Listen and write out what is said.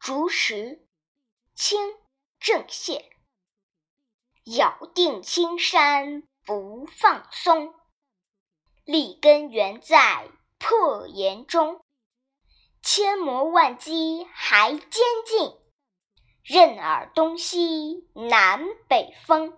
竹石清郑燮咬定青山不放松立根原在破岩中。千磨万击还坚劲任尔东西南北风